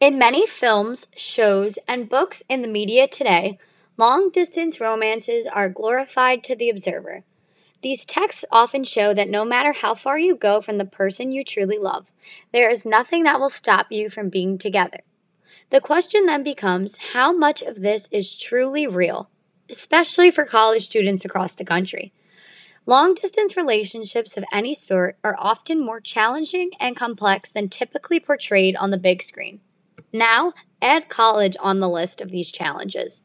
In many films, shows, and books in the media today, long distance romances are glorified to the observer. These texts often show that no matter how far you go from the person you truly love, there is nothing that will stop you from being together. The question then becomes how much of this is truly real, especially for college students across the country. Long distance relationships of any sort are often more challenging and complex than typically portrayed on the big screen. Now, add college on the list of these challenges.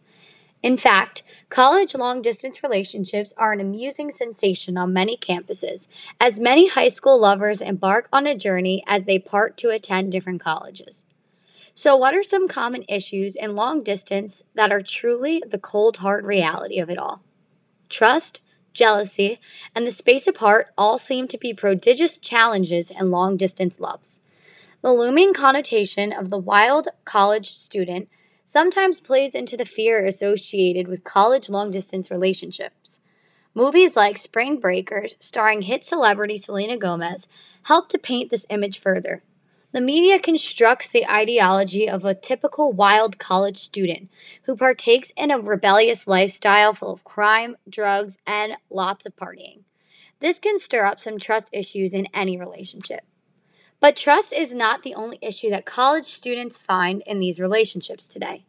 In fact, college long distance relationships are an amusing sensation on many campuses, as many high school lovers embark on a journey as they part to attend different colleges. So, what are some common issues in long distance that are truly the cold hard reality of it all? Trust, jealousy, and the space apart all seem to be prodigious challenges in long distance loves. The looming connotation of the wild college student sometimes plays into the fear associated with college long distance relationships. Movies like Spring Breakers, starring hit celebrity Selena Gomez, help to paint this image further. The media constructs the ideology of a typical wild college student who partakes in a rebellious lifestyle full of crime, drugs, and lots of partying. This can stir up some trust issues in any relationship. But trust is not the only issue that college students find in these relationships today.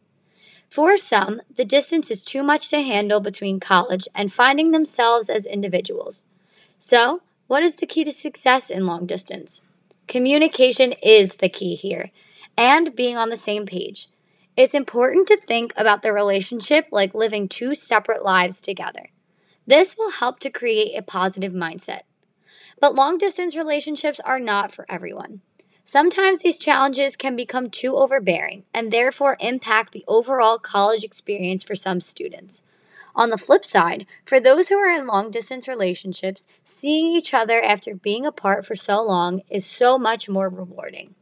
For some, the distance is too much to handle between college and finding themselves as individuals. So, what is the key to success in long distance? Communication is the key here, and being on the same page. It's important to think about the relationship like living two separate lives together. This will help to create a positive mindset. But long distance relationships are not for everyone. Sometimes these challenges can become too overbearing and therefore impact the overall college experience for some students. On the flip side, for those who are in long distance relationships, seeing each other after being apart for so long is so much more rewarding.